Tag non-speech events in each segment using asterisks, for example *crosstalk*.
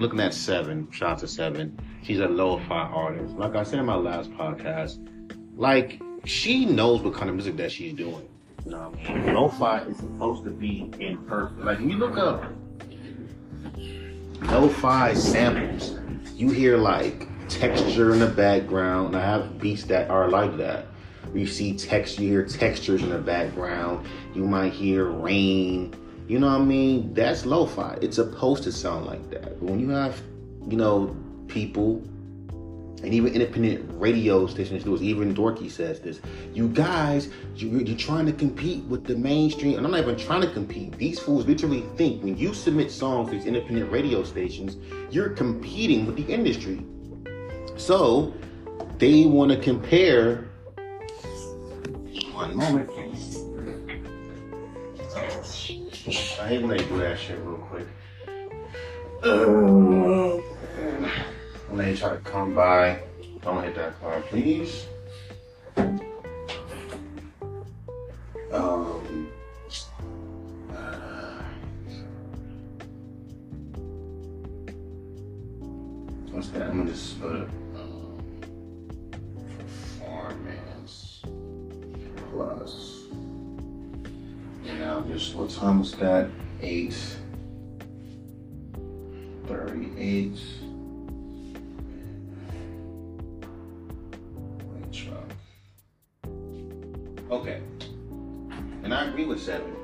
looking at Seven, shout out to Seven. She's a lo-fi artist. Like I said in my last podcast, like she knows what kind of music that she's doing. You know I mean? Lo-fi is supposed to be imperfect. Like when you look up lo-fi samples, you hear like texture in the background. I have beats that are like that. You see text, you hear textures in the background. You might hear rain. You know what I mean? That's lo-fi. It's supposed to sound like that. But when you have, you know, people and even independent radio stations do this. Even Dorky says this. You guys, you, you're trying to compete with the mainstream, and I'm not even trying to compete. These fools literally think when you submit songs to these independent radio stations, you're competing with the industry. So they want to compare. One moment. I hate when they do that shit real quick. When they try to come by, don't hit that car, please. Um, uh, what's that? I'm gonna just put um, performance plus. Now just what time was that? Eight thirty-eight. Wait, truck. Okay. And I agree with seven.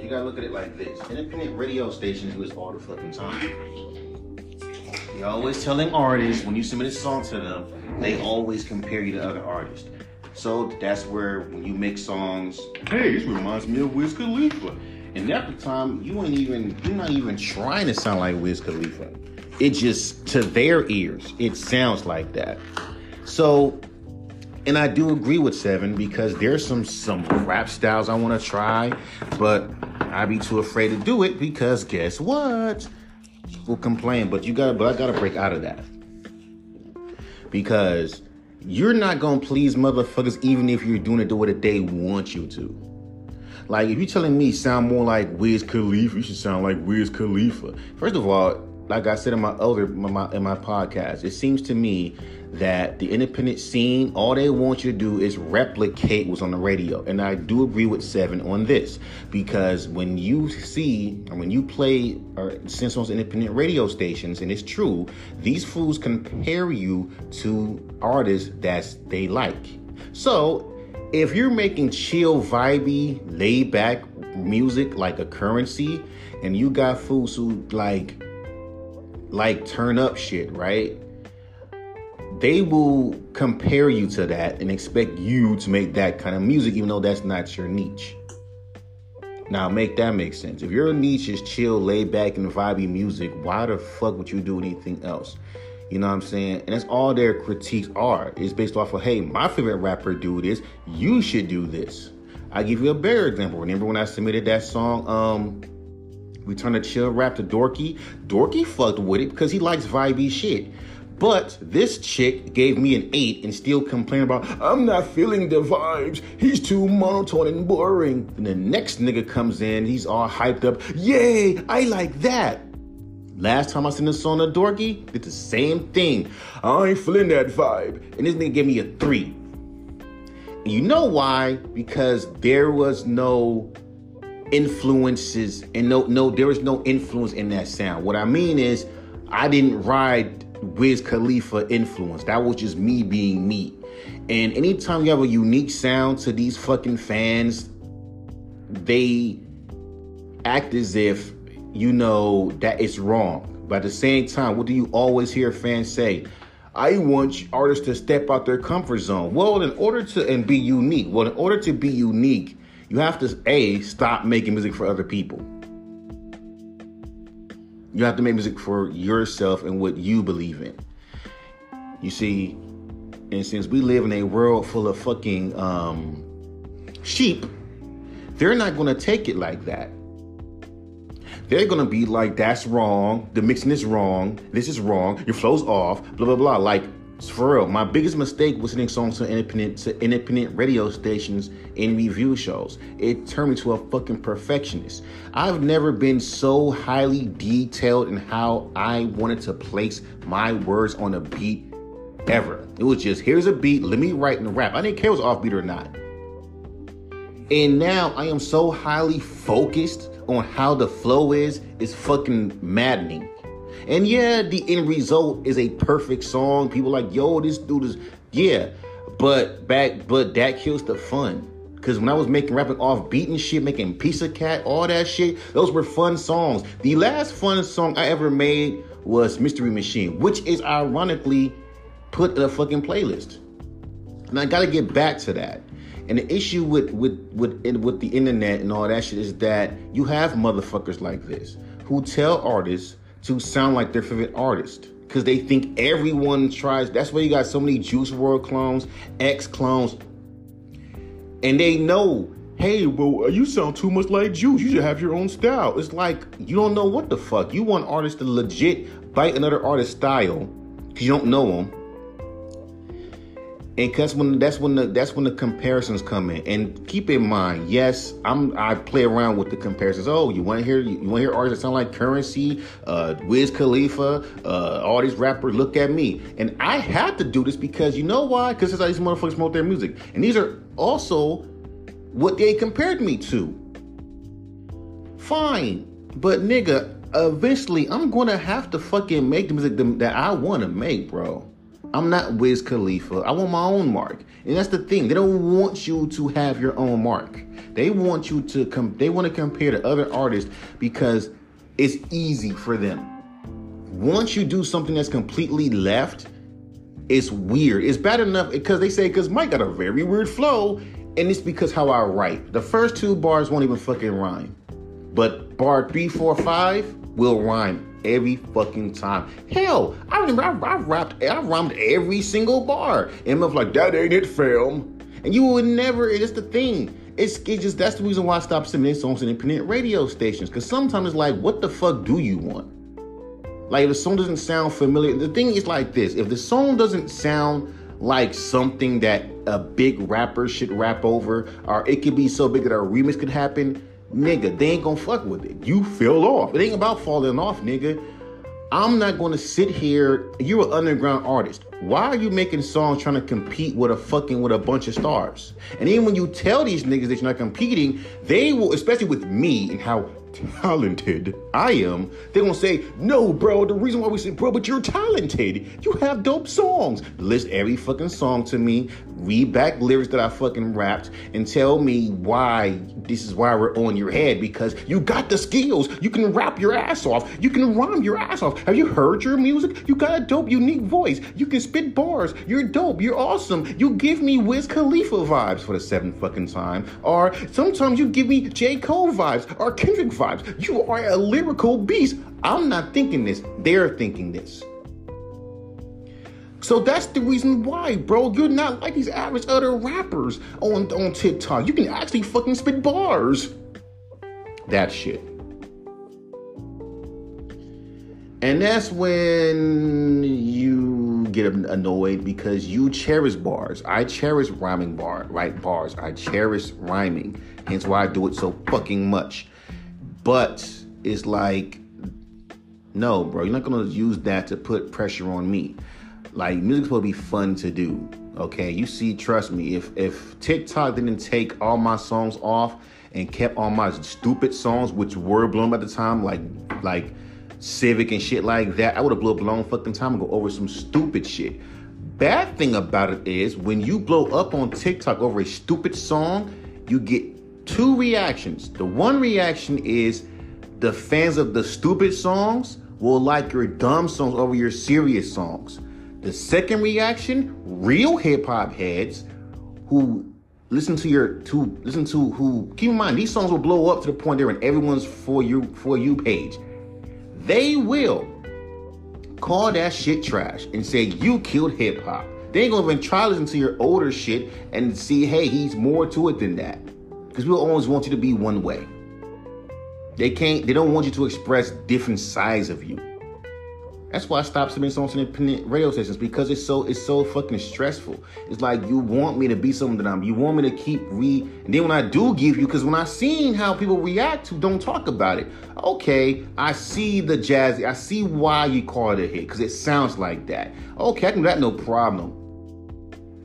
You gotta look at it like this. Independent radio stations do this all the fucking time. You're always telling artists when you submit a song to them, they always compare you to other artists. So that's where when you make songs, hey, this reminds me of Wiz Khalifa. And at the time, you ain't even you're not even trying to sound like Wiz Khalifa. It just to their ears, it sounds like that. So and I do agree with Seven because there's some some rap styles I want to try, but I be too afraid to do it because guess what? People complain, but you got to but I got to break out of that because you're not gonna please motherfuckers even if you're doing it the way that they want you to. Like if you're telling me sound more like Wiz Khalifa, you should sound like Wiz Khalifa. First of all, like I said in my other my, in my podcast, it seems to me that the independent scene, all they want you to do is replicate what's on the radio. And I do agree with Seven on this because when you see or when you play or since on independent radio stations, and it's true, these fools compare you to artists that they like. So if you're making chill, vibey, laid back music like a Curren$y, and you got fools who like like turn up shit, right? They will compare you to that and expect you to make that kind of music, even though that's not your niche. Now, make that make sense. If your niche is chill, laid back, and vibey music, why the fuck would you do anything else? You know what I'm saying? And that's all their critiques are. It's based off of, hey, my favorite rapper do this. You should do this. I give you a better example. Remember when I submitted that song, um, Return to Chill Rap to Dorky? Dorky fucked with it because he likes vibey shit. But this chick gave me an 8 and still complained about, I'm not feeling the vibes. He's too monotone and boring. And the next nigga comes in, he's all hyped up. Yay, I like that. Last time I seen a song to Dorky, did the same thing. I ain't feeling that vibe. And this nigga gave me a 3. And you know why? Because there was no influences and no no there is no influence in that sound. What I mean is I didn't ride Wiz Khalifa influence. That was just me being me. And anytime you have a unique sound to these fucking fans, they act as if you know that it's wrong. But at the same time, what do you always hear fans say? I want artists to step out their comfort zone. Well, in order to and be unique, well, in order to be unique, you have to a stop making music for other people. You have to make music for yourself and what you believe in. You see, and since we live in a world full of fucking um, sheep, they're not going to take it like that. They're going to be like, that's wrong. The mixing is wrong. This is wrong. Your flow's off. Blah, blah, blah. Like, For real, my biggest mistake was sending songs to independent to independent radio stations and review shows. It turned me to a fucking perfectionist. I've never been so highly detailed in how I wanted to place my words on a beat ever. It was just here's a beat, let me write and rap. I didn't care if it was offbeat or not. And now I am so highly focused on how the flow is, it's fucking maddening. And yeah, the end result is a perfect song. People like, yo, this dude is yeah. But back but that kills the fun. Cause when I was making rapping off beat and shit, making Pizza Cat, all that shit, those were fun songs. The last fun song I ever made was Mystery Machine, which is ironically put in a fucking playlist. And I gotta get back to that. And the issue with with with with the internet and all that shit is that you have motherfuckers like this who tell artists to sound like their favorite artist because they think everyone tries. That's why you got so many Juice WRLD clones, X clones, and they know. Hey, well, you sound too much like Juice. You should have your own style. It's like you don't know what the fuck. You want artists to legit bite another artist's style because you don't know them and that's when that's when the that's when the comparisons come in. And keep in mind, yes, I'm I play around with the comparisons. Oh, you want to hear you, want to hear artists that sound like Curren$y, uh, Wiz Khalifa, uh, all these rappers. Look at me, and I had to do this because you know why? Because it's how these motherfuckers promote their music, and these are also what they compared me to. Fine, but nigga, eventually I'm gonna have to fucking make the music that I want to make, bro. I'm not Wiz Khalifa. I want my own mark. And that's the thing. They don't want you to have your own mark. They want you to come they want to compare to other artists because it's easy for them. Once you do something that's completely left, it's weird. It's bad enough because they say because Mike got a very weird flow, and it's because how I write. The first two bars won't even fucking rhyme. But bar three, four, five will rhyme every fucking time. Hell, I remember I, I rapped, I rhymed every single bar. And I'm like, that ain't it, film. And you would never, it's the thing. It's, it's just, that's the reason why I stopped submitting songs to independent radio stations. Because sometimes it's like, what the fuck do you want? Like, if the song doesn't sound familiar, the thing is like this if the song doesn't sound like something that a big rapper should rap over, or it could be so big that a remix could happen, nigga, they ain't gonna fuck with it. You fell off. It ain't about falling off, nigga. I'm not gonna sit here. You're an underground artist. Why are you making songs trying to compete with a fucking with a bunch of stars? And even when you tell these niggas that you're not competing, they will, especially with me and how talented I am, they're gonna say, no, bro, the reason why we say, bro, but you're talented. You have dope songs. List every fucking song to me, read back lyrics that I fucking rapped, and tell me why this is why we're on your head because you got the skills. You can rap your ass off. You can rhyme your ass off. Have you heard your music? You got a dope, unique voice. You can spit bars. You're dope. You're awesome. You give me Wiz Khalifa vibes for the seventh fucking time. Or sometimes you give me J. Cole vibes or Kendrick vibes. You are a lyrical beast. I'm not thinking this. They're thinking this. So that's the reason why, bro. You're not like these average other rappers on, on TikTok. You can actually fucking spit bars. That shit. And that's when you get annoyed because you cherish bars. I cherish rhyming bar, right? Bars. I cherish rhyming. Hence why I do it so fucking much. But it's like, no, bro, you're not gonna use that to put pressure on me. Like music's supposed to be fun to do. Okay, you see, trust me, if if TikTok didn't take all my songs off and kept all my stupid songs, which were blown at the time, like like Civic and shit like that, I would have blown up a long fucking time and go over some stupid shit. Bad thing about it is when you blow up on TikTok over a stupid song, you get two reactions. The one reaction is the fans of the stupid songs will like your dumb songs over your serious songs. The second reaction, real hip hop heads who listen to your to listen to who keep in mind these songs will blow up to the point they're in everyone's for you for you page. They will call that shit trash and say you killed hip hop. They ain't gonna even try to listen to your older shit and see, hey, he's more to it than that. Because we'll always want you to be one way. They can't, they don't want you to express different sides of you. That's why I stopped submitting songs to independent radio stations because it's so it's so fucking stressful. It's like you want me to be something that I'm. You want me to keep re. And then when I do give you, because when I seen how people react to, don't talk about it. Okay, I see the jazzy. I see why you call it a hit because it sounds like that. Okay, I can do that no problem.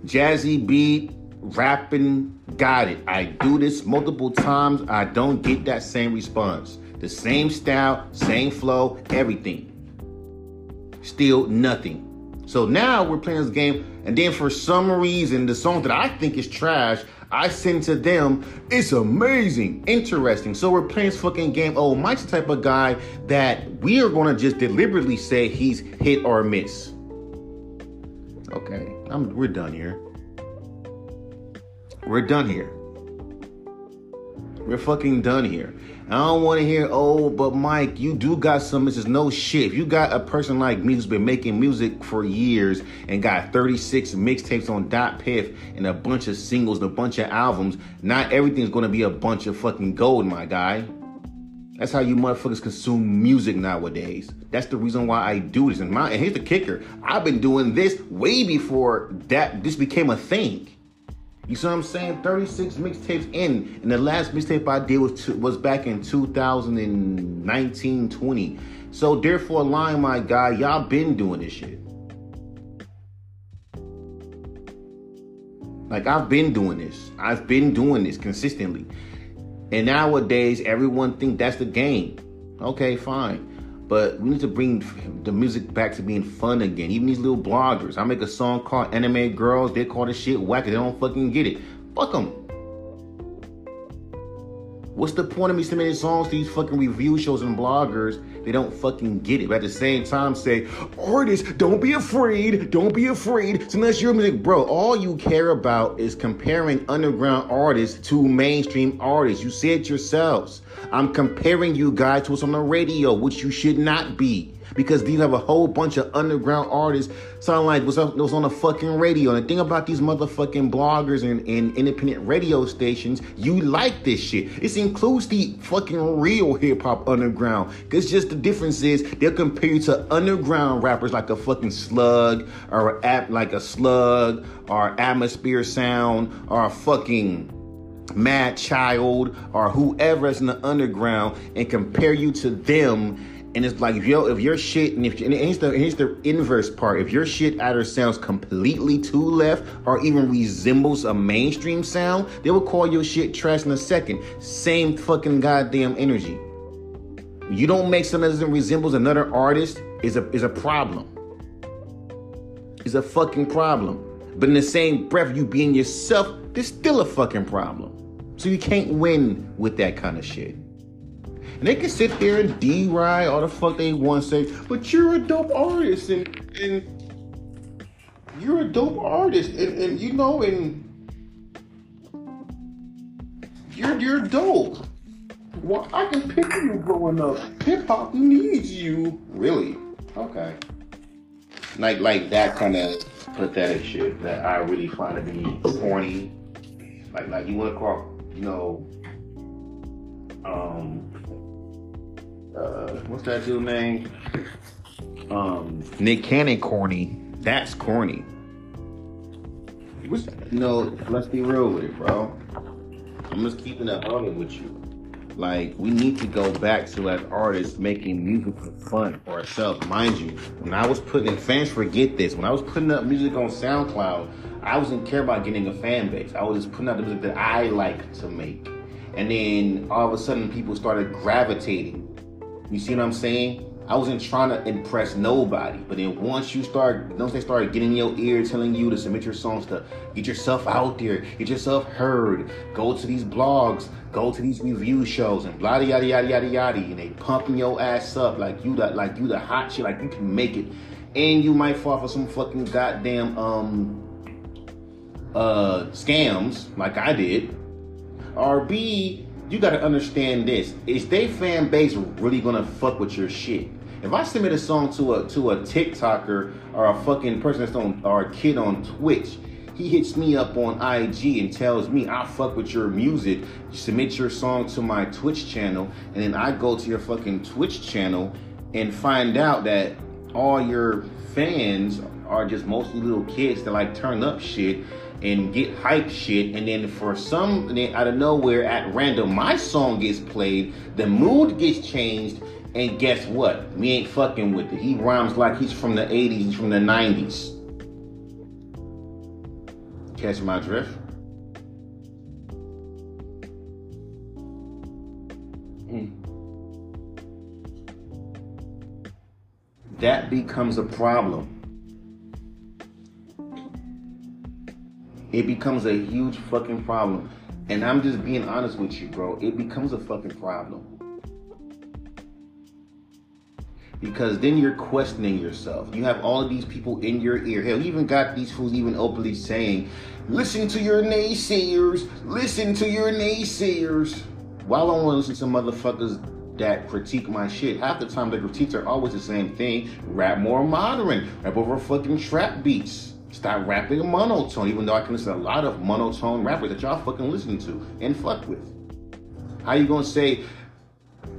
Jazzy beat, rapping, got it. I do this multiple times. I don't get that same response. The same style, same flow, everything still nothing. So now we're playing this game, and then for some reason, the song that I think is trash, I send to them, it's amazing, interesting. So we're playing this fucking game. Oh, Mike's the type of guy that we are gonna just deliberately say he's hit or miss. Okay, I'm, we're done here. We're done here. We're fucking done here. I don't want to hear, oh, but Mike, you do got some misses. No shit. If you got a person like me who's been making music for years and got 36 mixtapes on DatPiff and a bunch of singles and a bunch of albums, not everything's going to be a bunch of fucking gold, my guy. That's how you motherfuckers consume music nowadays. That's the reason why I do this. And, my, and here's the kicker I've been doing this way before that this became a thing. You see what I'm saying? 36 mixtapes in, and the last mixtape I did was was back in 2019, 20. So therefore, line my guy, y'all been doing this shit. Like I've been doing this. I've been doing this consistently. And nowadays, everyone think that's the game. Okay, fine. But we need to bring the music back to being fun again. Even these little bloggers. I make a song called Anime Girls. They call the shit whack. They don't fucking get it. Fuck them. What's the point of me submitting songs to these fucking review shows and bloggers? They don't fucking get it. But at the same time, say, artists, don't be afraid. Don't be afraid. So unless you're music, bro, all you care about is comparing underground artists to mainstream artists. You said yourselves. I'm comparing you guys to what's on the radio, which you should not be. Because these have a whole bunch of underground artists sound like what's, what's on the fucking radio. And the thing about these motherfucking bloggers and, and independent radio stations, you like this shit. This includes the fucking real hip hop underground. Just the difference is they'll compare you to underground rappers like a fucking slug or a, like a slug or atmosphere sound or a fucking Madchild or whoever is in the underground and compare you to them. And it's like your if your shit and if and the the inverse part. If your shit either sounds completely too left or even resembles a mainstream sound they will call your shit trash in a second. Same fucking goddamn energy you don't make something that resembles another artist is a is a problem is a fucking problem but in the same breath you being yourself there's still a fucking problem so you can't win with that kind of shit. And they can sit there and deride all the fuck they want to say, but you're a dope artist and, and you're a dope artist and, and you know and you're you're dope. Well, I can picture you growing up. Hip hop needs you. Really? Okay. Like like that kind of pathetic shit that I really find to be corny. Like like you want to call you know, um, uh, what's that dude name? Um, Nick Cannon corny. That's corny. What's, you know, let's be real with it, bro. I'm just keeping it honest with you. Like, we need to go back to as artists making music for fun for ourselves. Mind you, when I was putting, fans forget this, when I was putting up music on SoundCloud, I wasn't care about getting a fan base. I was just putting out the music that I like to make. And then all of a sudden people started gravitating. You see what I'm saying? I wasn't trying to impress nobody. But then once you start, once they start getting in your ear telling you to submit your songs to get yourself out there, get yourself heard, go to these blogs, go to these review shows and blah yada yada yada yada, and they pumping your ass up like you the like you the hot shit, like you can make it. And you might fall for some fucking goddamn um uh, scams like I did, or B, you got to understand this: is they fan base really gonna fuck with your shit? If I submit a song to a to a TikToker or a fucking person that's on or a kid on Twitch, he hits me up on IG and tells me I fuck with your music. Submit your song to my Twitch channel, and then I go to your fucking Twitch channel and find out that all your fans are just mostly little kids that like turn up shit and get hype shit, and then for some, then out of nowhere, at random, my song gets played, the mood gets changed, and guess what? We ain't fucking with it. He rhymes like he's from the 80s, he's from the 90s. Catch my drift? Hmm. That becomes a problem. It becomes a huge fucking problem. And I'm just being honest with you, bro. It becomes a fucking problem. Because then you're questioning yourself. You have all of these people in your ear. Hell, you even got these fools even openly saying, listen to your naysayers, listen to your naysayers. While I want to listen to motherfuckers that critique my shit, half the time the critiques are always the same thing. Rap more modern, rap over fucking trap beats. Stop rapping monotone, even though I can listen to a lot of monotone rappers that y'all fucking listen to and fuck with. How you gonna say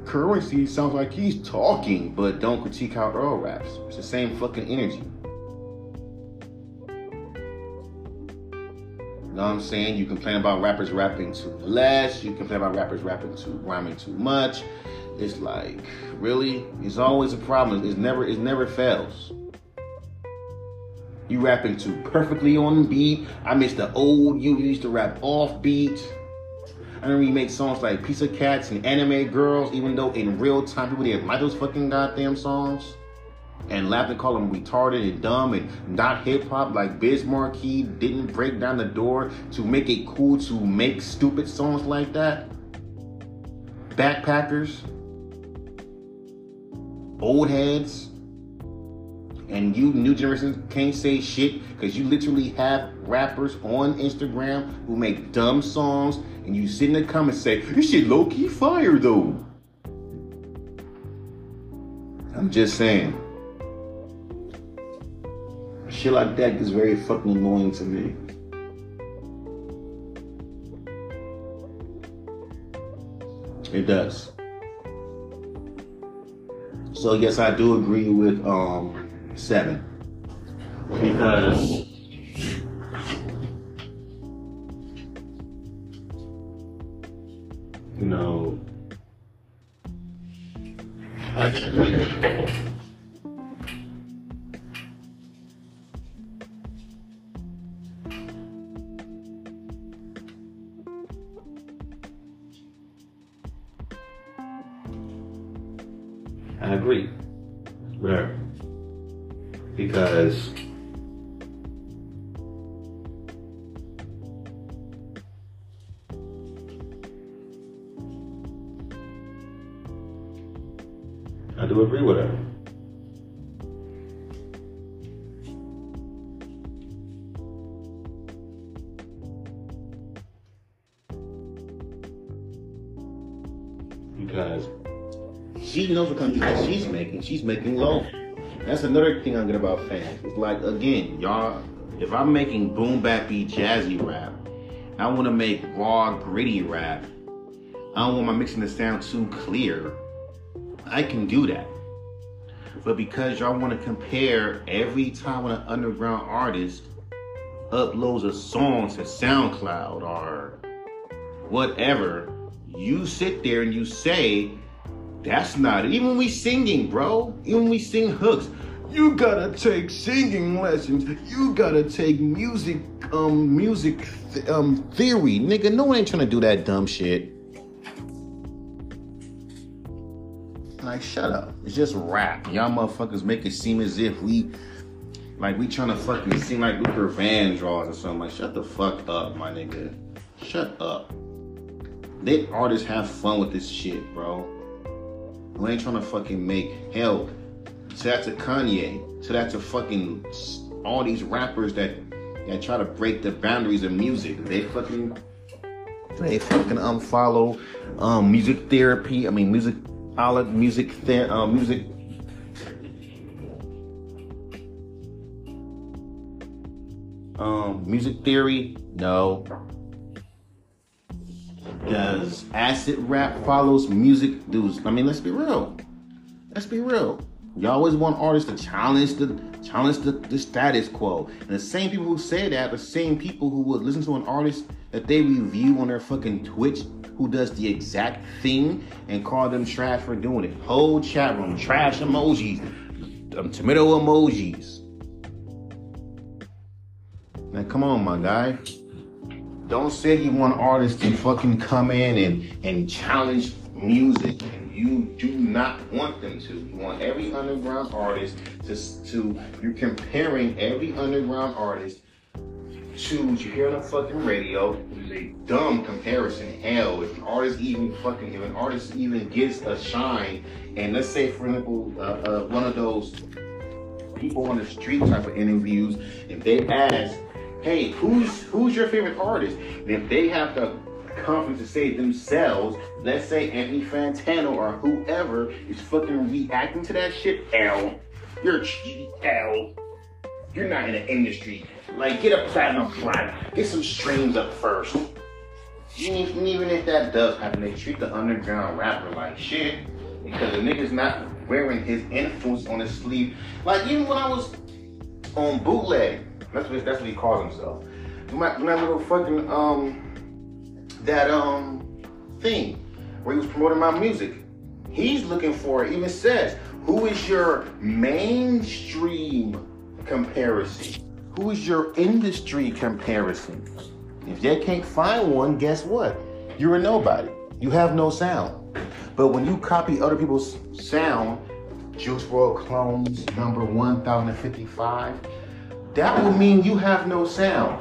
Curren$y sounds like he's talking, but don't critique how Earl raps? It's the same fucking energy. You know what I'm saying? You complain about rappers rapping too less. You complain about rappers rapping too rhyming too much. It's like, really? It's always a problem. It's never it never fails. You rapping too perfectly on beat. I miss the old you used to rap off beat. I remember you make songs like of Cats and Anime Girls, even though in real time people didn't like those fucking goddamn songs. And laugh and call them retarded and dumb and not hip hop like Biz Markie didn't break down the door to make it cool to make stupid songs like that. Backpackers, old heads, and you new generation can't say shit because you literally have rappers on Instagram who make dumb songs and you sit in the comments say, this shit low key fire though. I'm just saying. Shit like that is very fucking annoying to me. It does. So yes, I do agree with um seven. Because you know I because I do agree with her. Because she knows what kind of she's making. She's making low. That's another thing I get about fans. It's like again, y'all. If I'm making boom bappy jazzy rap, I want to make raw gritty rap. I don't want my mixing to sound too clear. I can do that. But because y'all want to compare every time when an underground artist uploads a song to SoundCloud or whatever, you sit there and you say, that's not it. Even we singing, bro. Even we sing hooks. You gotta take singing lessons. You gotta take music, um, music, th- um, theory. Nigga, no one ain't trying to do that dumb shit. Like, shut up. It's just rap. Y'all motherfuckers make it seem as if we, like, we trying to fucking sing like Luther Vandross or something. Like, shut the fuck up, my nigga. Shut up. Let artists have fun with this shit, bro. We ain't trying to fucking make hell. So that's a Kanye. So that's a fucking all these rappers that that try to break the boundaries of music. They fucking they fucking unfollow um music therapy. I mean music of music ther- uh, music um music theory. No. Does acid rap follows music dudes? I mean, let's be real. Let's be real. You always want artists to challenge the challenge the, the status quo. And the same people who say that, the same people who would listen to an artist that they review on their fucking Twitch who does the exact thing and call them trash for doing it. Whole chat room, trash emojis, um, tomato emojis. Now come on, my guy. Don't say you want artists to fucking come in and, and challenge music and you do not want them to. You want every underground artist to, to you're comparing every underground artist to you hear on the fucking radio, is a dumb comparison. Hell, if an artist even fucking, if an artist even gets a shine, and let's say, for example, uh, uh, one of those people on the street type of interviews, if they ask, hey, who's who's your favorite artist? And if they have the confidence to say themselves, let's say Anthony Fantano or whoever is fucking reacting to that shit, L, you're L. You're not in the industry. Like, get a platinum plaque. Get some streams up first. And even if that does happen, they treat the underground rapper like shit because the nigga's not wearing his influence on his sleeve. Like even when I was on bootleg, that's what that's what he calls himself. Remember the fucking um that um thing where he was promoting my music. He's looking for it. Even says, who is your mainstream comparison? Who is your industry comparison? If they can't find one, guess what? You're a nobody. You have no sound. But when you copy other people's sound, Juice WRLD clones number 1055, that would mean you have no sound.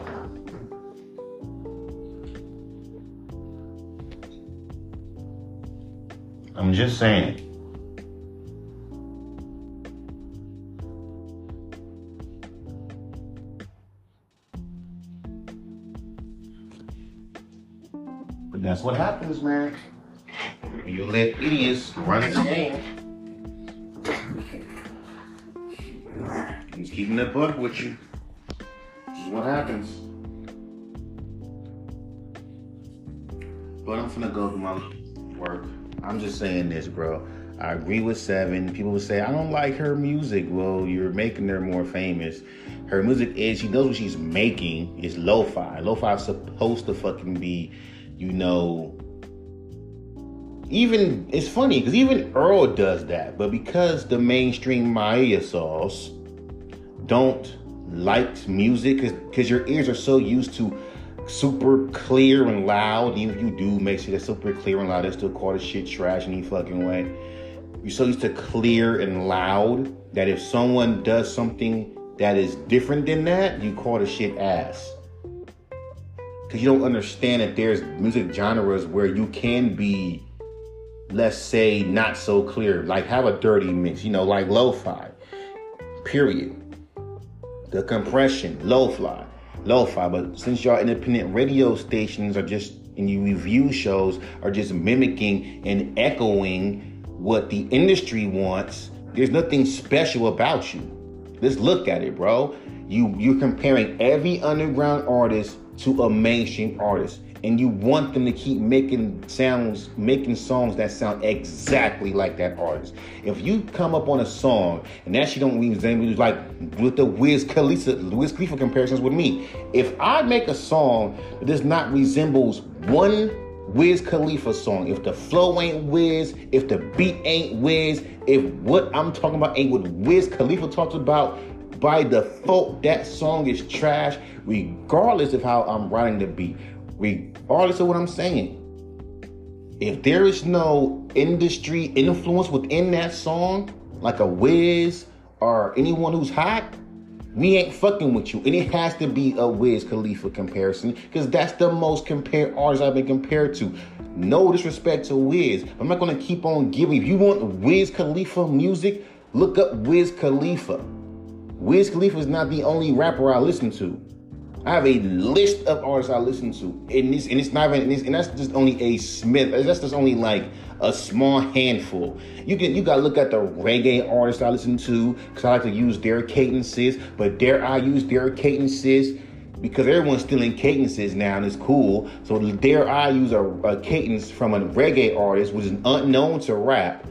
I'm just saying. But that's what happens, man. You let idiots run the game. He's keeping that buck with you. Is what happens. But I'm gonna go to my work. I'm just saying this, bro. I agree with Seven. People would say, I don't like her music. Well, you're making her more famous. Her music is, she knows what she's making. It's lo fi. Lo fi is supposed to fucking be, you know, even, it's funny because even Earl does that. But because the mainstream Maya sauce don't like music, because your ears are so used to super clear and loud. Even if you do make sure that's super clear and loud, they still call the shit trash in any fucking way. You're so used to clear and loud that if someone does something that is different than that, you call the shit ass. Cause you don't understand that there's music genres where you can be, let's say, not so clear. Like have a dirty mix, you know, like lo-fi. Period. The compression, lo-fi lo-fi. But since y'all independent radio stations are just and you review shows are just mimicking and echoing what the industry wants, there's nothing special about you. Let's look at it, bro. You you're comparing every underground artist to a mainstream artist and you want them to keep making sounds, making songs that sound exactly like that artist. If you come up on a song and that shit don't resemble like with the Wiz Khalifa, Wiz Khalifa comparisons with me, if I make a song that does not resembles one Wiz Khalifa song, if the flow ain't Wiz, if the beat ain't Wiz, if what I'm talking about ain't what Wiz Khalifa talks about, by default, that song is trash, regardless of how I'm writing the beat regardless of what I'm saying. If there is no industry influence within that song, like a Wiz or anyone who's hot, we ain't fucking with you. And it has to be a Wiz Khalifa comparison because that's the most compared artist I've been compared to. No disrespect to Wiz. I'm not gonna keep on giving. If you want Wiz Khalifa music, look up Wiz Khalifa. Wiz Khalifa is not the only rapper I listen to. I have a list of artists I listen to, and it's and it's not even and, it's, and that's just only a Smith. That's just only like a small handful. You can you gotta look at the reggae artists I listen to because I like to use their cadences. But dare I use their cadences because everyone's stealing cadences now and it's cool. So dare I use a, a cadence from a reggae artist which is unknown to rap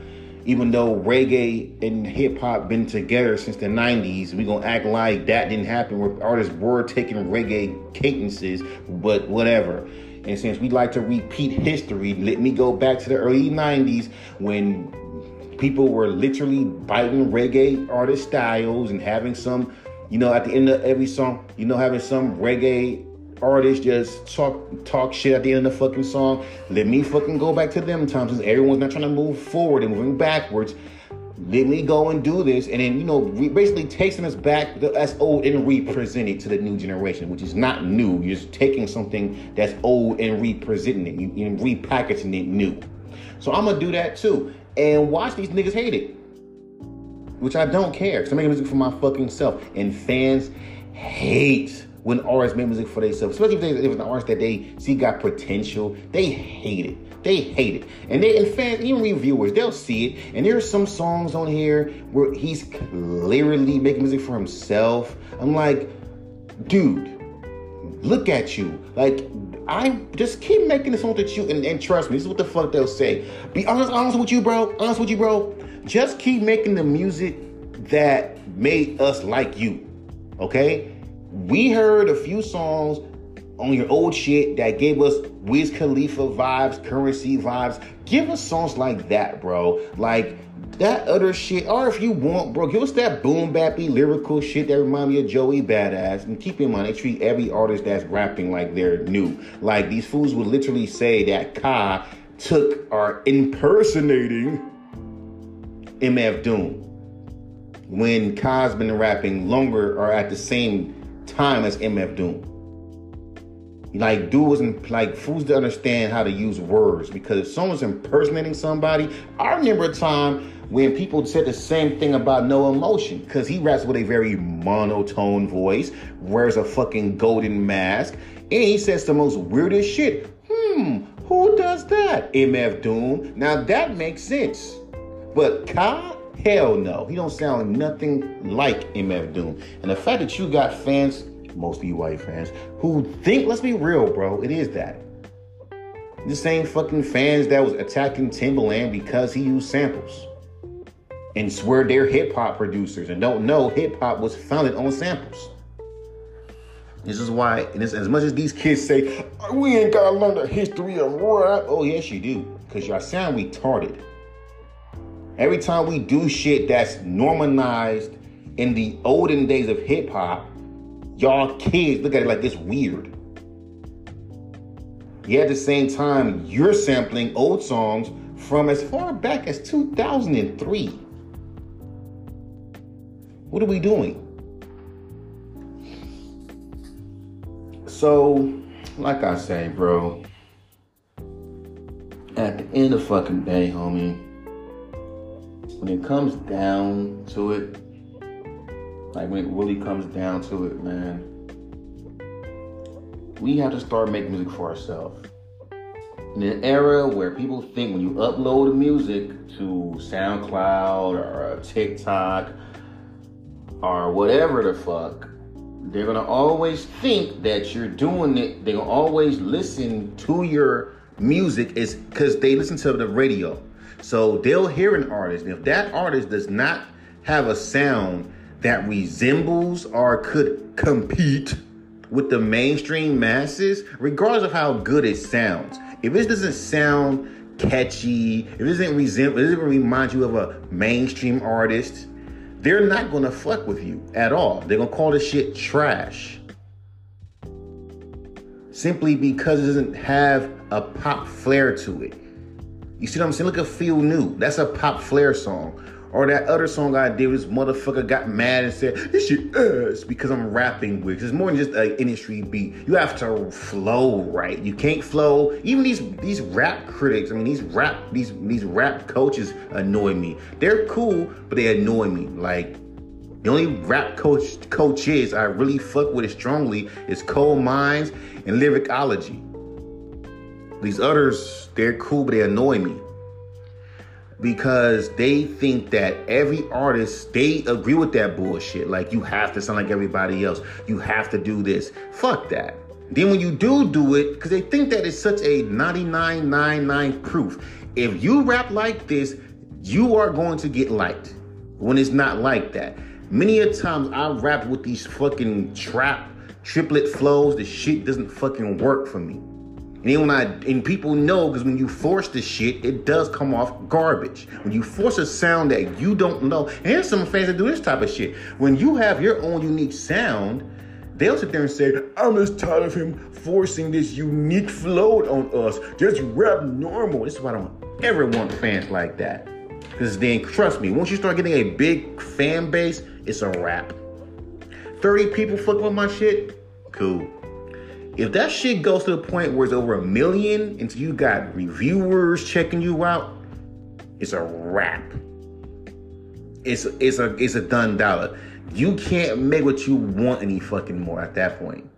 even though reggae and hip hop been together since the 90s, we gonna act like that didn't happen where artists were taking reggae cadences, but whatever. And since we like to repeat history, let me go back to the early 90s when people were literally biting reggae artist styles and having some, you know, at the end of every song, you know, having some reggae artists just talk talk shit at the end of the fucking song. Let me fucking go back to them times since everyone's not trying to move forward and moving backwards. Let me go and do this, and then you know, re- basically taking us back that's old and represent it to the new generation, which is not new. You're just taking something that's old and representing it, you, and repackaging it new. So I'm gonna do that too, and watch these niggas hate it, which I don't care. Cause I'm making music for my fucking self, and fans hate when artists make music for themselves, especially if, they, if it's an artist that they see got potential, they hate it. They hate it. And they and fans, even reviewers, they'll see it. And there's some songs on here where he's clearly making music for himself. I'm like, dude, look at you. Like, I just keep making this song that you and, and trust me, this is what the fuck they'll say. Be honest, honest with you, bro. Honest with you, bro. Just keep making the music that made us like you. Okay? We heard a few songs on your old shit that gave us Wiz Khalifa vibes, Curren$y vibes. Give us songs like that, bro. Like that other shit, or if you want, bro, give us that boom bappy lyrical shit that remind me of Joey Badass. And keep in mind, they treat every artist that's rapping like they're new. Like these fools would literally say that Ka took or impersonating MF Doom when Ka's been rapping longer or at the same time as MF Doom. Like, dude wasn't like fools to understand how to use words because if someone's impersonating somebody, I remember a time when people said the same thing about No Emotion because he raps with a very monotone voice, wears a fucking golden mask, and he says the most weirdest shit. Hmm, who does that? MF Doom. Now that makes sense. But Ka Hell no. He don't sound nothing like MF Doom. And the fact that you got fans, mostly white fans, who think, let's be real, bro, it is that. The same fucking fans that was attacking Timbaland because he used samples. And swear they're hip hop producers and don't know hip hop was founded on samples. This is why, and as much as these kids say, we ain't gotta learn the history of rap. Oh, yes, you do. Because y'all sound retarded. Every time we do shit that's normalized in the olden days of hip hop, y'all kids look at it like it's weird. Yet at the same time, you're sampling old songs from as far back as 2003. What are we doing? So, like I say, bro, at the end of fucking day, homie, when it comes down to it, like when it really comes down to it, man, we have to start making music for ourselves. In an era where people think when you upload music to SoundCloud or TikTok or whatever the fuck, they're gonna always think that you're doing it. They're gonna always listen to your music is because they listen to the radio. So they'll hear an artist. And if that artist does not have a sound that resembles or could compete with the mainstream masses, regardless of how good it sounds, if it doesn't sound catchy, if it doesn't resemble, it doesn't remind you of a mainstream artist, they're not gonna fuck with you at all. They're gonna call this shit trash. Simply because it doesn't have a pop flair to it. You see what I'm saying? Look at Feel New. That's a pop flair song. Or that other song I did, this motherfucker got mad and said, this shit is because I'm rapping with. It's more than just an industry beat. You have to flow right. You can't flow. Even these these rap critics, I mean these rap these these rap coaches annoy me. They're cool, but they annoy me. Like the only rap coach coaches I really fuck with it strongly is Cole Mines and Lyricology. These others, they're cool, but they annoy me because they think that every artist they agree with that bullshit like you have to sound like everybody else you have to do this fuck that then when you do do it because they think that it's such a 99.99 proof if you rap like this you are going to get liked when it's not like that. Many a times I rap with these fucking trap triplet flows. The shit doesn't fucking work for me. And then when I and people know because when you force the shit, it does come off garbage. When you force a sound that you don't know, and there's some fans that do this type of shit. When you have your own unique sound, they'll sit there and say, I'm just tired of him forcing this unique flow on us. Just rap normal. This is why I don't ever want fans like that. Because then, trust me, once you start getting a big fan base, it's a wrap. 30 people fucking with my shit, cool. If that shit goes to the point where it's over a million and you got reviewers checking you out, it's a wrap. It's it's a it's a done dollar. You can't make what you want any fucking more at that point.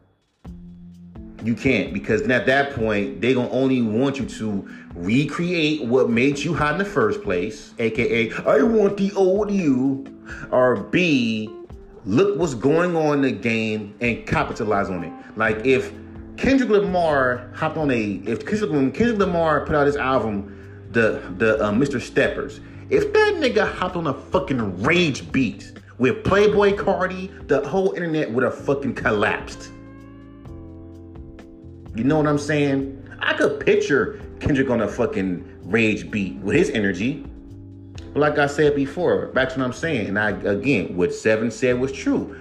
You can't because at that point they gonna only want you to recreate what made you hot in the first place, aka I want the old you, or B, look what's going on in the game and capitalize on it. Like if Kendrick Lamar hopped on a if Kendrick, when Kendrick Lamar put out his album, the the uh, Mr. Steppers. If that nigga hopped on a fucking rage beat with Playboi Carti, the whole internet would have fucking collapsed. You know what I'm saying? I could picture Kendrick on a fucking rage beat with his energy. But like I said before, back to what I'm saying, and I again, what Seven said was true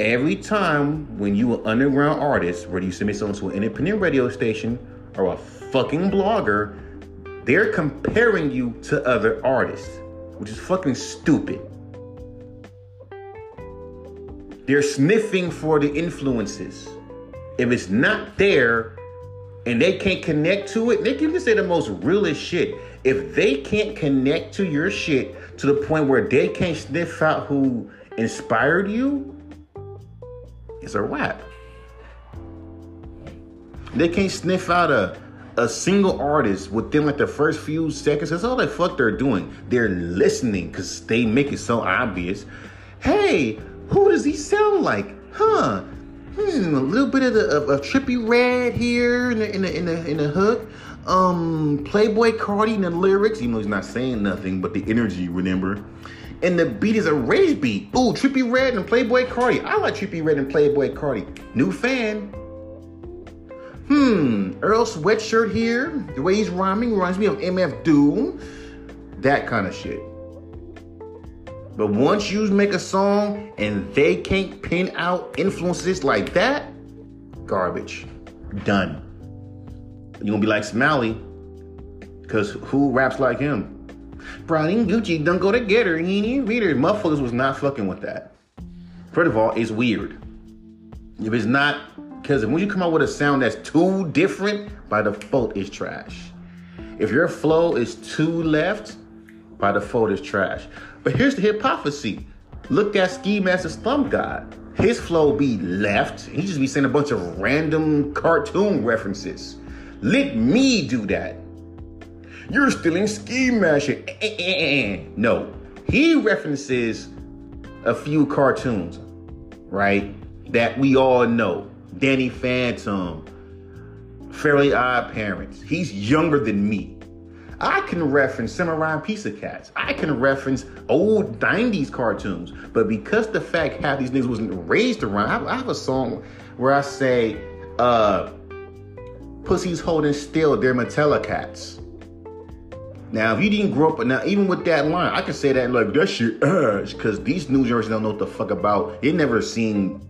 every time when you an underground artist, whether you submit something to an independent radio station or a fucking blogger, they're comparing you to other artists, which is fucking stupid. They're sniffing for the influences. If it's not there and they can't connect to it, they can just say the most realest shit. If they can't connect to your shit to the point where they can't sniff out who inspired you, it's a wrap. They can't sniff out a a single artist within like the first few seconds. That's all the fuck they're doing. They're listening because they make it so obvious. Hey, who does he sound like? Huh? Hmm, a little bit of the of, of Trippie Redd here in the in the in the, in the hook. Um, Playboi Carti in the lyrics, even though he's not saying nothing, but the energy, remember? And the beat is a rage beat. Ooh, Trippie Redd and Playboi Carti. I like Trippie Redd and Playboi Carti. New fan. Hmm, Earl Sweatshirt here. The way he's rhyming reminds me of MF Doom. That kind of shit. But once you make a song and they can't pin out influences like that, garbage. Done. You're gonna be like Smiley. Because who raps like him? Brownie Gucci don't go together. Reader, motherfuckers was not fucking with that. First of all, it's weird. If it's not, because when you come out with a sound that's too different, by default, it's trash. If your flow is too left, by default, it's trash. But here's the hypocrisy. Look at Ski Mask the Slump God. His flow be left. He just be saying a bunch of random cartoon references. Let me do that. You're stealing Ski eh, no, he references a few cartoons, right? That we all know. Danny Phantom, Fairly Odd Parents. He's younger than me. I can reference Samurai Pizza Cats. I can reference old 90s cartoons. But because the fact half these niggas wasn't raised around, I have a song where I say, uh, Pussies holding still, they're Mattel cats. Now, if you didn't grow up, now even with that line, I can say that like that shit because these new generations don't know what the fuck about. They never seen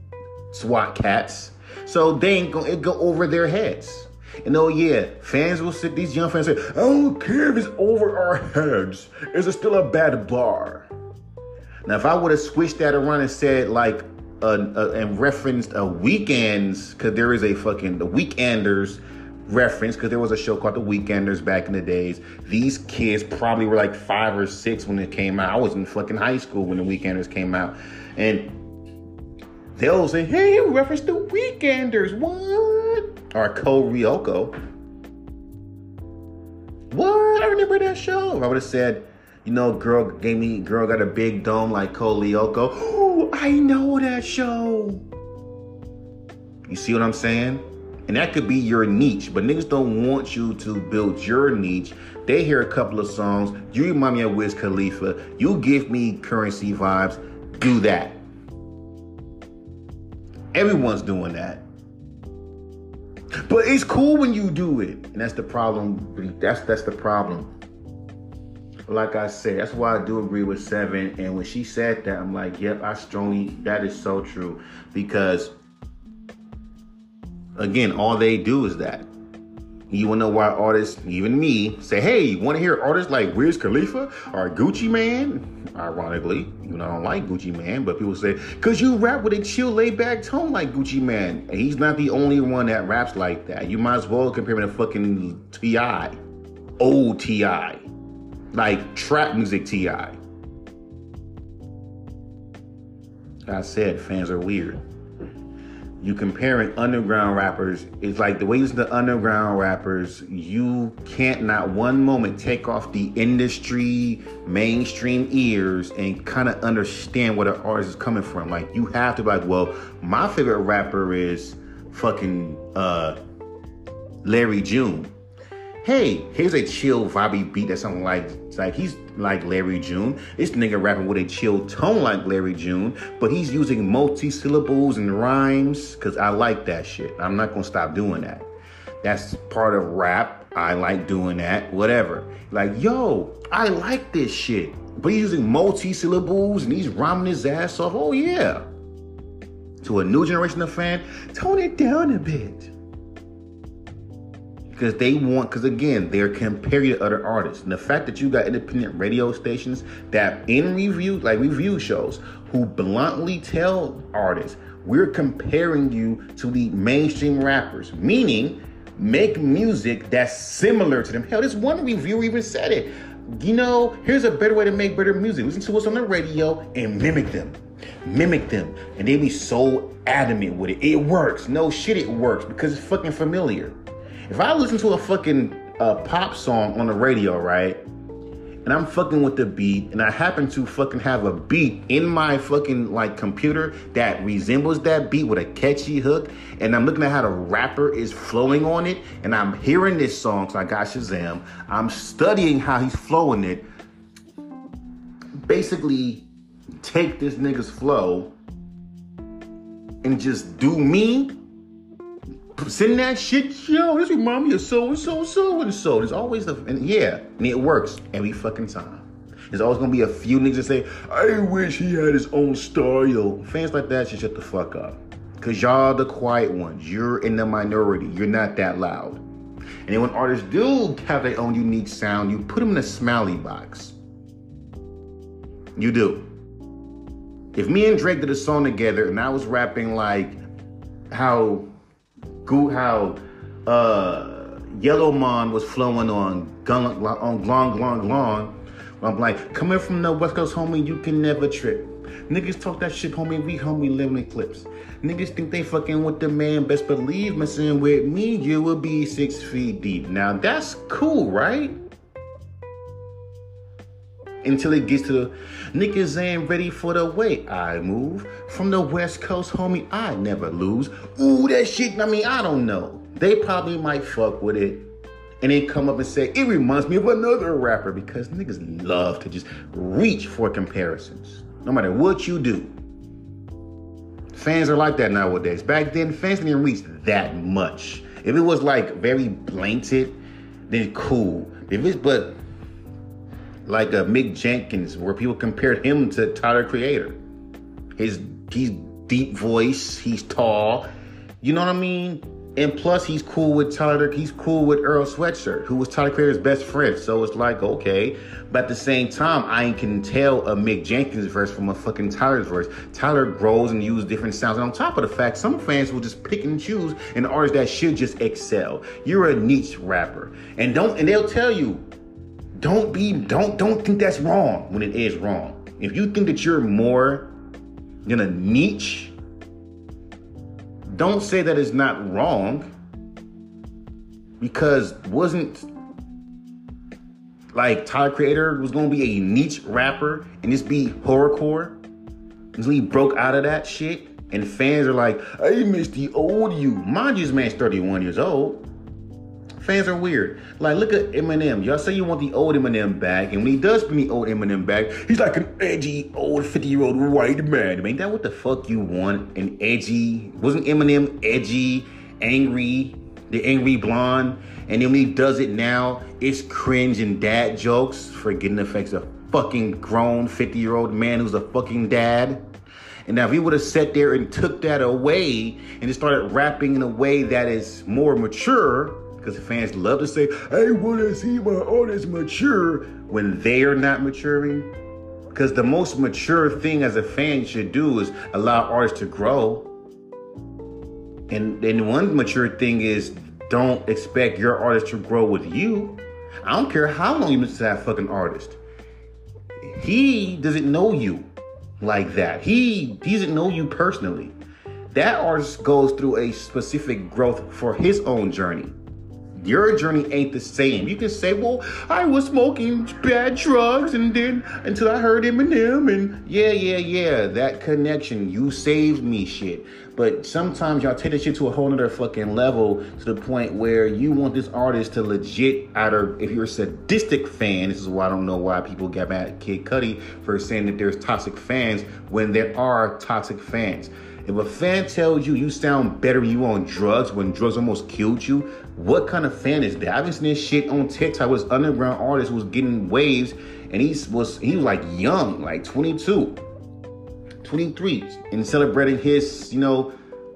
SWAT Kats, so they ain't gonna go over their heads. And oh yeah, fans will sit. These young fans say, "I don't care if it's over our heads. Is it still a bad bar?" Now, if I would have switched that around and said like, uh, uh, and referenced a Weeknd's, because there is a fucking the Weekenders reference because there was a show called The Weekenders back in the days. These kids probably were like five or six when it came out. I was in fucking high school when The Weekenders came out. And they'll say, hey, you referenced The Weekenders. What? Or Code Lyoko. What? I remember that show. I would have said, you know, girl gave me, girl got a big dome like Lyoko. Oh, *gasps* I know that show. You see what I'm saying? And that could be your niche, but niggas don't want you to build your niche. They hear a couple of songs. You remind me of Wiz Khalifa. You give me Curren$y vibes. Do that. Everyone's doing that. But it's cool when you do it. And that's the problem. That's that's the problem. Like I said, that's why I do agree with Seven. And when she said that, I'm like, yep, I strongly that is so true. Because again, all they do is that. You wanna know why artists, even me, say, hey, you wanna hear artists like Wiz Khalifa or Gucci Mane? Ironically, you know, I don't like Gucci Mane, but people say, cause you rap with a chill, laid back tone like Gucci Mane. And he's not the only one that raps like that. You might as well compare him to fucking T.I. Old T.I. Like trap music T.I. I said fans are weird you comparing underground rappers it's like the way you to underground rappers you can't not one moment take off the industry mainstream ears and kind of understand where the artist is coming from. Like you have to be like well my favorite rapper is fucking uh larry june hey, here's a chill vibey beat that something like like he's like Larry June. This nigga rapping with a chill tone like Larry June, but he's using multi-syllables and rhymes because I like that shit. I'm not gonna stop doing that. That's part of rap. I like doing that. Whatever. Like, yo, I like this shit. But he's using multi-syllables and he's rhyming his ass off. Oh yeah. To a new generation of fan, tone it down a bit because they want because again they're comparing to other artists. And the fact that you got independent radio stations that in review like review shows who bluntly tell artists we're comparing you to the mainstream rappers meaning make music that's similar to them. Hell this one reviewer even said it. You know here's a better way to make better music. Listen to what's on the radio and mimic them. Mimic them. And they be so adamant with it. It works. No shit it works because it's fucking familiar if I listen to a fucking uh, pop song on the radio, right? And I'm fucking with the beat, and I happen to fucking have a beat in my fucking like computer that resembles that beat with a catchy hook, and I'm looking at how the rapper is flowing on it, and I'm hearing this song, so I got Shazam. I'm studying how he's flowing it. Basically, take this nigga's flow and just do me send that shit, yo, this remind me of so and so, so and so. There's always the, and yeah, and it works every fucking time. There's always gonna be a few niggas that say, I wish he had his own style. Fans like that should shut the fuck up. Cause y'all the quiet ones. You're in the minority. You're not that loud. And then when artists do have their own unique sound, you put them in a smiley box. You do. If me and Drake did a song together and I was rapping like how how uh, Yellowmon was flowing on on glong glong glong. I'm like, coming from the West Coast, homie, you can never trip. Niggas talk that shit, homie. We homie living in clips. Niggas think they fucking with the man. Best believe messing with me, you will be six feet deep. Now that's cool, right? Until it gets to the niggas ain't ready for the way I move. From the West Coast, homie, I never lose. Ooh, that shit, I mean, I don't know. They probably might fuck with it. And then come up and say, it reminds me of another rapper because niggas love to just reach for comparisons. No matter what you do. Fans are like that nowadays. Back then, fans didn't reach that much. If it was like very blatant, then cool. If it's but like a Mick Jenkins, where people compared him to Tyler Creator. His he's deep voice, he's tall, you know what I mean? And plus, he's cool with Tyler. He's cool with Earl Sweatshirt, who was Tyler Creator's best friend. So it's like okay, but at the same time, I can tell a Mick Jenkins verse from a fucking Tyler's verse. Tyler grows and uses different sounds. And on top of the fact, some fans will just pick and choose an artist that should just excel. You're a niche rapper, and don't and they'll tell you don't be don't don't think that's wrong when it is wrong. If you think that you're more than a niche, don't say that it's not wrong. Because wasn't like Tyler Creator was gonna be a niche rapper and just be horrorcore until he broke out of that shit And fans are like, "Hey, miss the old you. Mind you, this man's 31 years old. Fans are weird. Like, look at Eminem. Y'all say you want the old Eminem back, and when he does bring the old Eminem back, he's like an edgy, old 50 year old white man. Ain't that what the fuck you want? An edgy, wasn't Eminem edgy, angry, the angry blonde? And then when he does it now, it's cringe and dad jokes. Forgetting the facts of fucking grown 50 year old man who's a fucking dad. And now if he would have sat there and took that away and just started rapping in a way that is more mature, because fans love to say, I want to see my artist mature when they are not maturing. Because the most mature thing as a fan should do is allow artists to grow. And then one mature thing is don't expect your artist to grow with you. I don't care how long you've been to that fucking artist. He doesn't know you like that. He, he doesn't know you personally. That artist goes through a specific growth for his own journey. Your journey ain't the same. You can say, well, I was smoking bad drugs and then until I heard Eminem and yeah, yeah, yeah, that connection, you saved me shit. But sometimes y'all take this shit to a whole nother fucking level to the point where you want this artist to legit out either if you're a sadistic fan, this is why I don't know why people get mad at Kid Cudi for saying that there's toxic fans when there are toxic fans. If a fan tells you you sound better you on drugs when drugs almost killed you, what kind of fan is that? I've been seeing this shit on TikTok with underground artist was getting waves and he was he was like young, like 22, 23, and celebrating his, you know,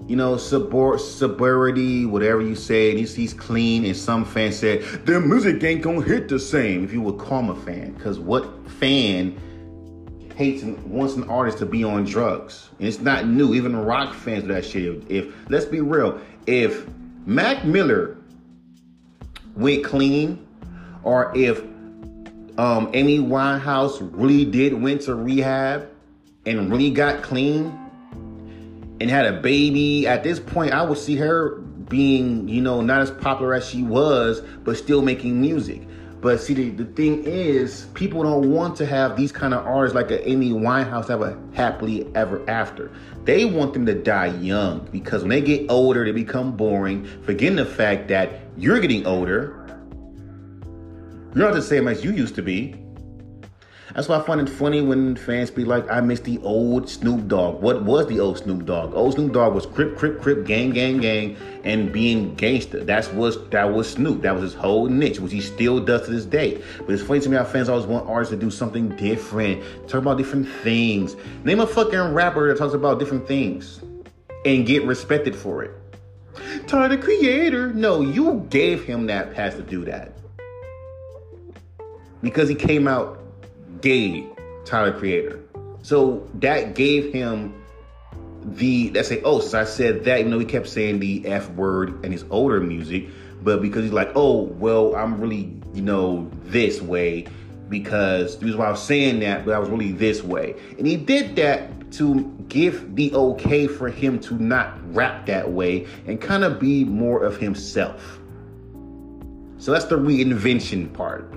you know, subor- suburity, whatever you say, and he's, he's clean. And some fans said, their music ain't gonna hit the same if you would call him a fan. Because what fan hates and wants an artist to be on drugs. And it's not new. Even rock fans do that shit. If, if let's be real, if Mac Miller went clean, or if um, Amy Winehouse really did went to rehab and really got clean and had a baby, at this point I would see her being, you know, not as popular as she was, but still making music. But see, the, the thing is, people don't want to have these kind of artists like a Amy Winehouse have a happily ever after. They want them to die young because when they get older, they become boring, forgetting the fact that you're getting older. You're not the same as you used to be. That's why I find it funny when fans be like, I miss the old Snoop Dogg. What was the old Snoop Dogg? Old Snoop Dogg was crip, crip, crip, gang, gang, gang, and being gangster. That's was that was Snoop. That was his whole niche, which he still does to this day. But it's funny to me how fans always want artists to do something different, talk about different things. Name a fucking rapper that talks about different things and get respected for it. Tyler the Creator. No, you gave him that pass to do that. Because he came out gay Tyler Creator. So that gave him the let's say, oh, so I said that, even though he kept saying the F word in his older music, but because he's like, oh, well, I'm really, you know, this way because the reason why I was saying that, but I was really this way. And he did that to give the okay for him to not rap that way and kind of be more of himself. So that's the reinvention part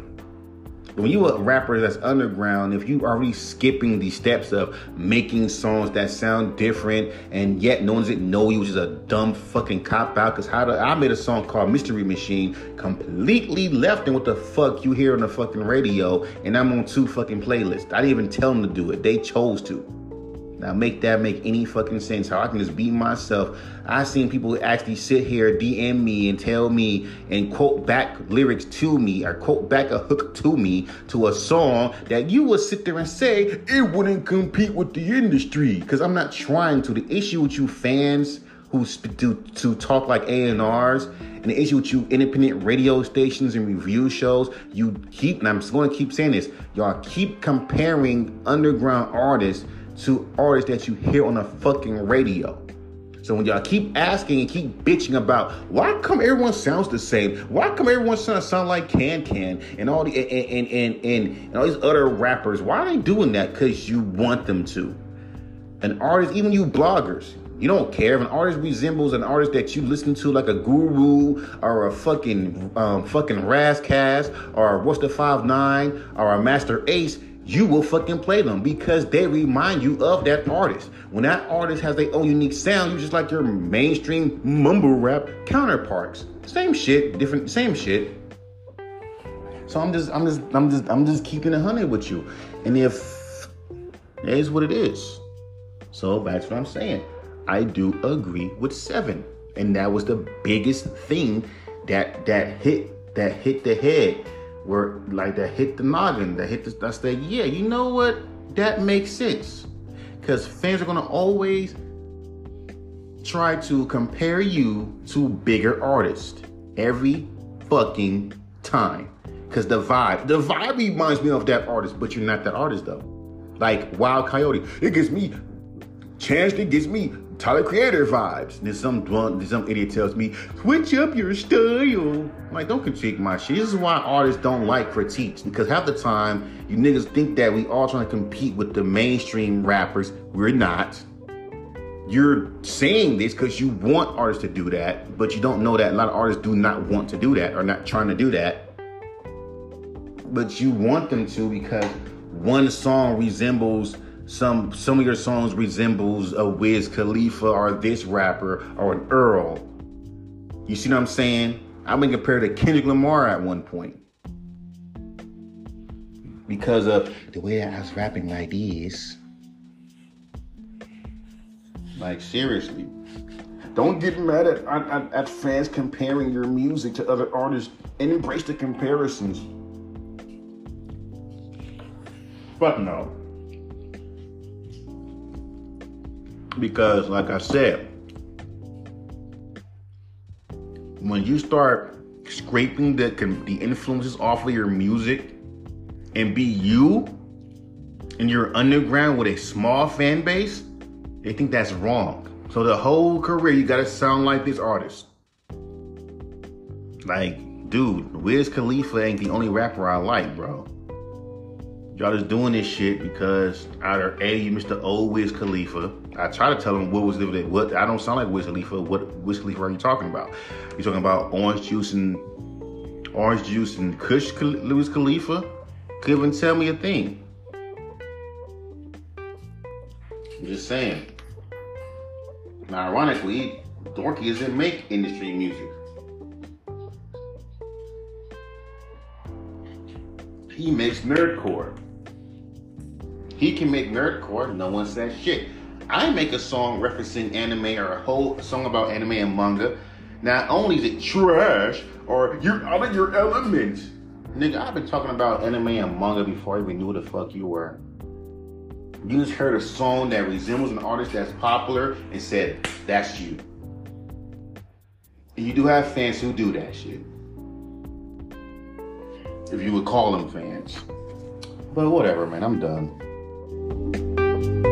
when you a rapper that's underground, if you are really skipping the steps of making songs that sound different and yet no one's didn't know you, which is a dumb fucking cop out. Cause how do, I made a song called Mystery Machine, completely left and what the fuck you hear on the fucking radio, and I'm on two fucking playlists. I didn't even tell them to do it; they chose to. Now make that make any fucking sense. How I can just be myself. I've seen people actually sit here, DM me and tell me and quote back lyrics to me or quote back a hook to me to a song that you would sit there and say it wouldn't compete with the industry. Cause I'm not trying to. The issue with you fans who do to talk like A&Rs and the issue with you independent radio stations and review shows, you keep, and I'm just going to keep saying this, y'all keep comparing underground artists to artists that you hear on the fucking radio. So when y'all keep asking and keep bitching about why come everyone sounds the same? Why come everyone sound sound like Can Can and all the and and and, and, and all these other rappers? Why are they doing that? Because you want them to. An artist, even you bloggers, you don't care if an artist resembles an artist that you listen to, like a guru or a fucking um, fucking Ras Kass or what's the five nine or a Masta Ace you will fucking play them because they remind you of that artist. When that artist has their own unique sound, you just like your mainstream mumble rap counterparts. Same shit, different, same shit. So I'm just, I'm just, I'm just, I'm just keeping it hundred with you. And if it is what it is. So that's what I'm saying. I do agree with seven, and that was the biggest thing that that hit that hit the head where like that hit the noggin, that hit the I said, yeah, you know what? That makes sense. Cause fans are gonna always try to compare you to bigger artists every fucking time. Cause the vibe, the vibe reminds me of that artist, but you're not that artist though. Like Wild Coyote, it gives me chance, it gives me Tyler Creator vibes. Then some then some idiot tells me, switch up your style. I'm like, don't critique my shit. This is why artists don't like critiques. Because half the time, you niggas think that we all trying to compete with the mainstream rappers. We're not. You're saying this because you want artists to do that, but you don't know that a lot of artists do not want to do that or not trying to do that. But you want them to because one song resembles some some of your songs resembles a Wiz Khalifa or this rapper or an Earl. You see what I'm saying? I've been compared to Kendrick Lamar at one point. Because of the way I was rapping like this. Like seriously. Don't get mad at, at, at fans comparing your music to other artists and embrace the comparisons. But no. Because, like I said, when you start scraping the the influences off of your music and be you and you're underground with a small fan base, they think that's wrong. So the whole career you gotta sound like this artist. Like, dude, Wiz Khalifa ain't the only rapper I like, bro. Y'all just doing this shit because either A, you the old Wiz Khalifa. I try to tell them what was the what I don't sound like Wiz Khalifa. What Wiz Khalifa are you talking about? You're talking about orange juice and orange juice and Kush Wiz Khalifa? Couldn't even tell me a thing. I'm just saying. Now, ironically, Dorky doesn't make industry music. He makes nerdcore. He can make nerdcore, no one says shit. I make a song referencing anime or a whole song about anime and manga. Not only is it trash or you're out of your element. Nigga, I've been talking about anime and manga before I even knew the fuck you were. You just heard a song that resembles an artist that's popular and said, that's you. And you do have fans who do that shit. If you would call them fans. But whatever, man, I'm done.